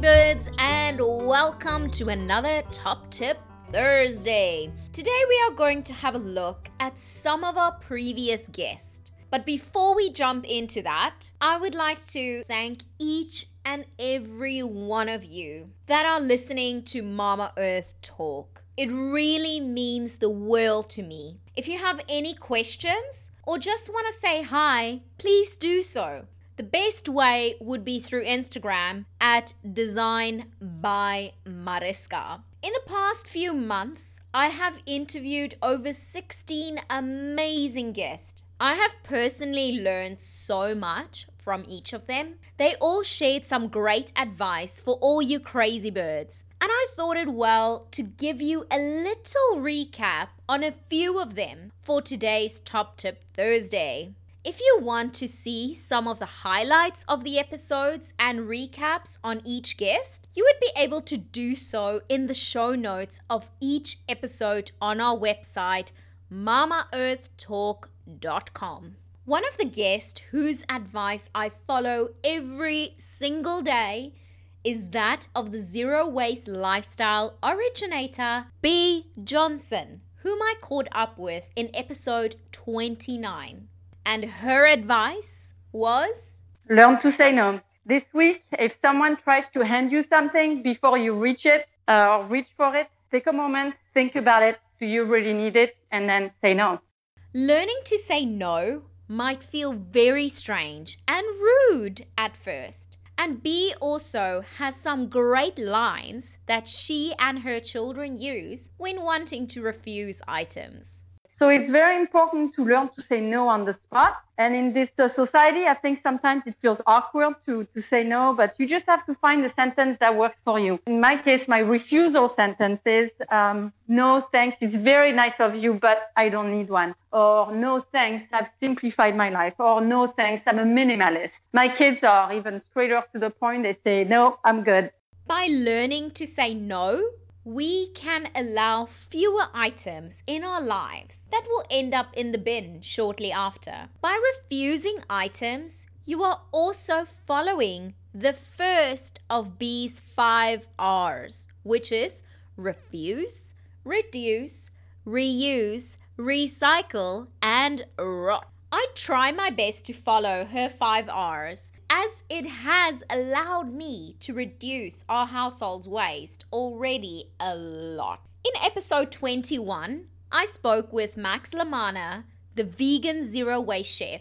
Birds, and welcome to another Top Tip Thursday. Today, we are going to have a look at some of our previous guests. But before we jump into that, I would like to thank each and every one of you that are listening to Mama Earth talk. It really means the world to me. If you have any questions or just want to say hi, please do so. The best way would be through Instagram at Design by Mariska. In the past few months, I have interviewed over 16 amazing guests. I have personally learned so much from each of them. They all shared some great advice for all you crazy birds. And I thought it well to give you a little recap on a few of them for today's Top Tip Thursday. If you want to see some of the highlights of the episodes and recaps on each guest, you would be able to do so in the show notes of each episode on our website, mamaearthtalk.com. One of the guests whose advice I follow every single day is that of the zero waste lifestyle originator, Bea Johnson, whom I caught up with in episode 29. And her advice was learn to say no. This week, if someone tries to hand you something before you reach it uh, or reach for it, take a moment, think about it. Do you really need it? And then say no. Learning to say no might feel very strange and rude at first. And Bea also has some great lines that she and her children use when wanting to refuse items. So it's very important to learn to say no on the spot. And in this uh, society, I think sometimes it feels awkward to, to say no, but you just have to find a sentence that works for you. In my case, my refusal sentence is, um, no thanks, it's very nice of you, but I don't need one. Or no thanks, I've simplified my life. Or no thanks, I'm a minimalist. My kids are even straighter to the point. They say, no, I'm good. By learning to say no, we can allow fewer items in our lives that will end up in the bin shortly after. By refusing items, you are also following the first of Bea's five R's, which is refuse, reduce, reuse, recycle, and rot. I try my best to follow her five R's as it has allowed me to reduce our household's waste already a lot. In episode 21, I spoke with Max La Manna, the vegan zero waste chef,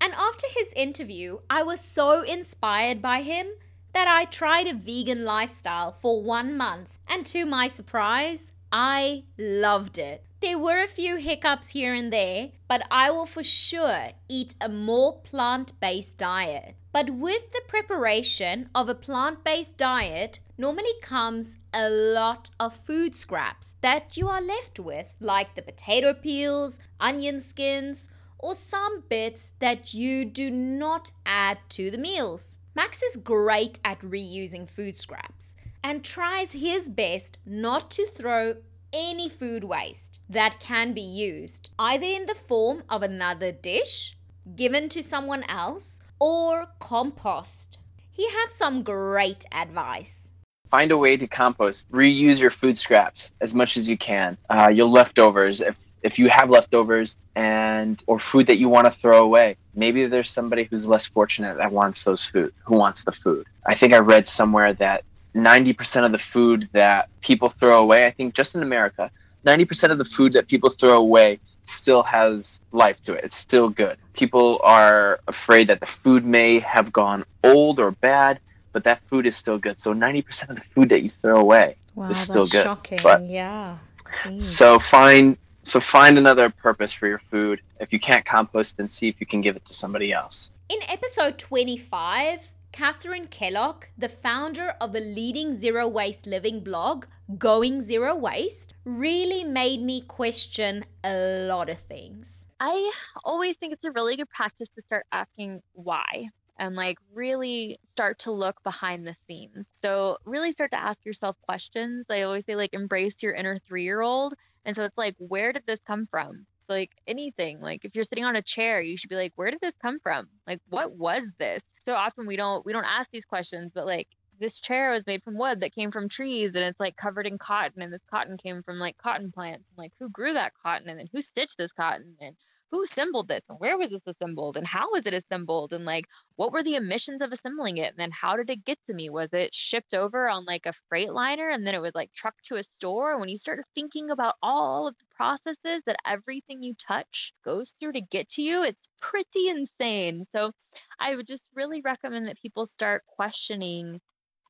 and after his interview, I was so inspired by him that I tried a vegan lifestyle for one month, and to my surprise, I loved it. There were a few hiccups here and there, but I will for sure eat a more plant based diet. But with the preparation of a plant based diet, normally comes a lot of food scraps that you are left with, like the potato peels, onion skins, or some bits that you do not add to the meals. Max is great at reusing food scraps and tries his best not to throw any food waste that can be used, either in the form of another dish, given to someone else, or compost. He had some great advice. Find a way to compost. Reuse your food scraps as much as you can. Uh, your leftovers, if if you have leftovers and or food that you want to throw away, maybe there's somebody who's less fortunate that wants those food, who wants the food. I think I read somewhere that 90% of the food that people throw away, I think just in America, 90% of the food that people throw away still has life to it. It's still good. People are afraid that the food may have gone old or bad, but that food is still good. So 90% of the food that you throw away wow, is still good. Shocking. But, yeah. Jeez. So find so find another purpose for your food. If you can't compost, then see if you can give it to somebody else. In episode 25, Kathryn Kellogg, the founder of a leading zero waste living blog, Going Zero Waste, really made me question a lot of things. I always think it's a really good practice to start asking why and like really start to look behind the scenes. So, really start to ask yourself questions. I always say, like, embrace your inner three year old. And so, it's like, where did this come from? So, like, anything, like, if you're sitting on a chair, you should be like, where did this come from? Like, what was this? So often we don't we don't ask these questions, but like this chair was made from wood that came from trees and it's like covered in cotton and this cotton came from like cotton plants and like who grew that cotton and then who stitched this cotton and who assembled this and where was this assembled and how was it assembled and like what were the emissions of assembling it and then how did it get to me? Was it shipped over on like a freight liner and then it was like trucked to a store? When you start thinking about all of the processes that everything you touch goes through to get to you it's pretty insane. So i would just really recommend that people start questioning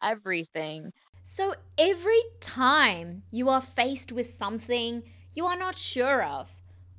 everything. So every time you are faced with something you are not sure of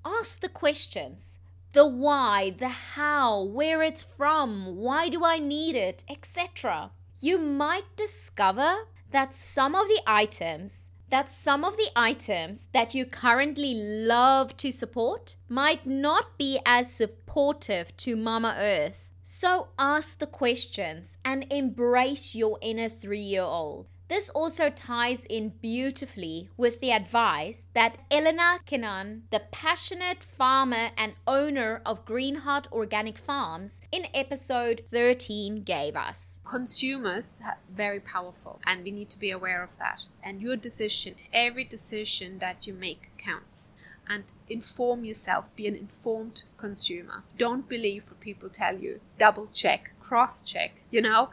ask the questions the why, the how, where it's from, why do I need it, etc. You might discover that some of the items that some of the items that you currently love to support might not be as supportive to Mama Earth. So ask the questions and embrace your inner three year old. This also ties in beautifully with the advice that Elena Kinane, the passionate farmer and owner of Greenheart Organic Farms, in episode 13 gave us. Consumers are very powerful, and we need to be aware of that. And your decision, every decision that you make, counts and inform yourself. Be an informed consumer. Don't believe what people tell you. Double check, cross check. You know,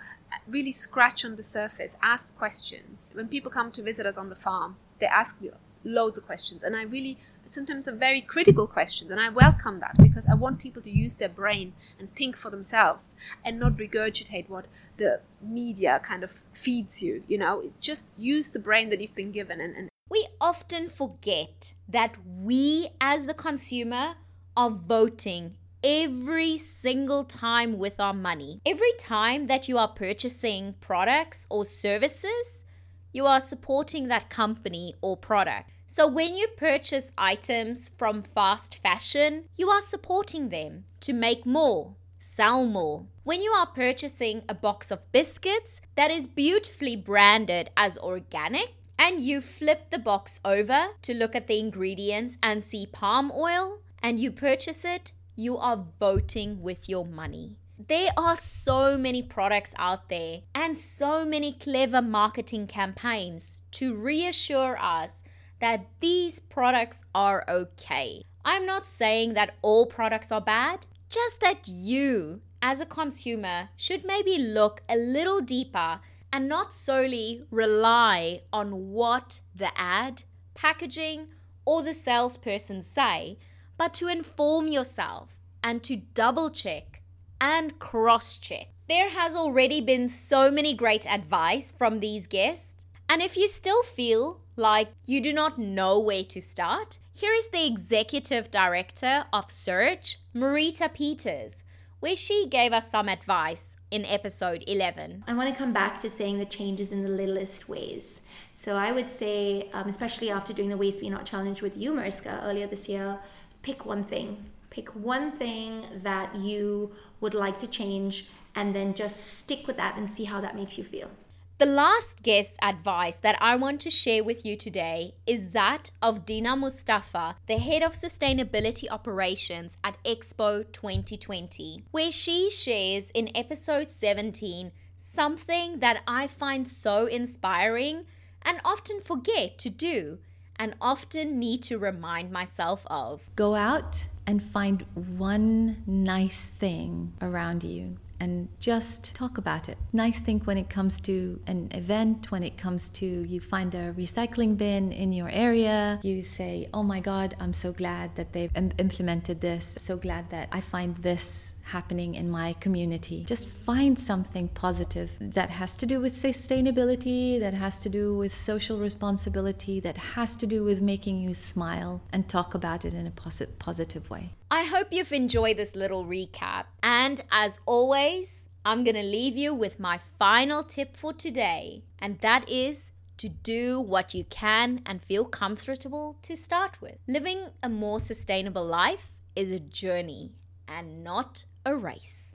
really scratch on the surface, ask questions. When people come to visit us on the farm, they ask me loads of questions, and I really sometimes some very critical questions, and I welcome that because I want people to use their brain and think for themselves and not regurgitate what the media kind of feeds you. You know, just use the brain that you've been given. And, and we often forget that we, as the consumer, are voting every single time with our money. Every time that you are purchasing products or services, you are supporting that company or product. So when you purchase items from fast fashion, you are supporting them to make more, sell more. When you are purchasing a box of biscuits that is beautifully branded as organic, and you flip the box over to look at the ingredients and see palm oil, and you purchase it, you are voting with your money. There are so many products out there and so many clever marketing campaigns to reassure us that these products are okay. I'm not saying that all products are bad, just that you, as a consumer, should maybe look a little deeper and not solely rely on what the ad, packaging, or the salesperson say, but to inform yourself and to double check and cross check. There has already been so many great advice from these guests, and if you still feel like you do not know where to start, here is the executive director of Search, Marita Peters, where she gave us some advice in episode 11. I want to come back to saying the changes in the littlest ways. So I would say, um, especially after doing the Waste Be Not Challenge with you, Mariska, earlier this year, pick one thing. Pick one thing that you would like to change and then just stick with that and see how that makes you feel. The last guest advice that I want to share with you today is that of Dina Mustafa, the head of sustainability operations at Expo 2020, where she shares in episode 17 something that I find so inspiring and often forget to do and often need to remind myself of. Go out and find one nice thing around you and just talk about it. Nice thing when it comes to an event, when it comes to you find a recycling bin in your area, you say, Oh my God, I'm so glad that they've Im- implemented this. So glad that I find this happening in my community. Just find something positive that has to do with sustainability, that has to do with social responsibility, that has to do with making you smile and talk about it in a posit- positive way. I hope you've enjoyed this little recap. And as always, I'm going to leave you with my final tip for today, and that is to do what you can and feel comfortable to start with. Living a more sustainable life is a journey and not a race.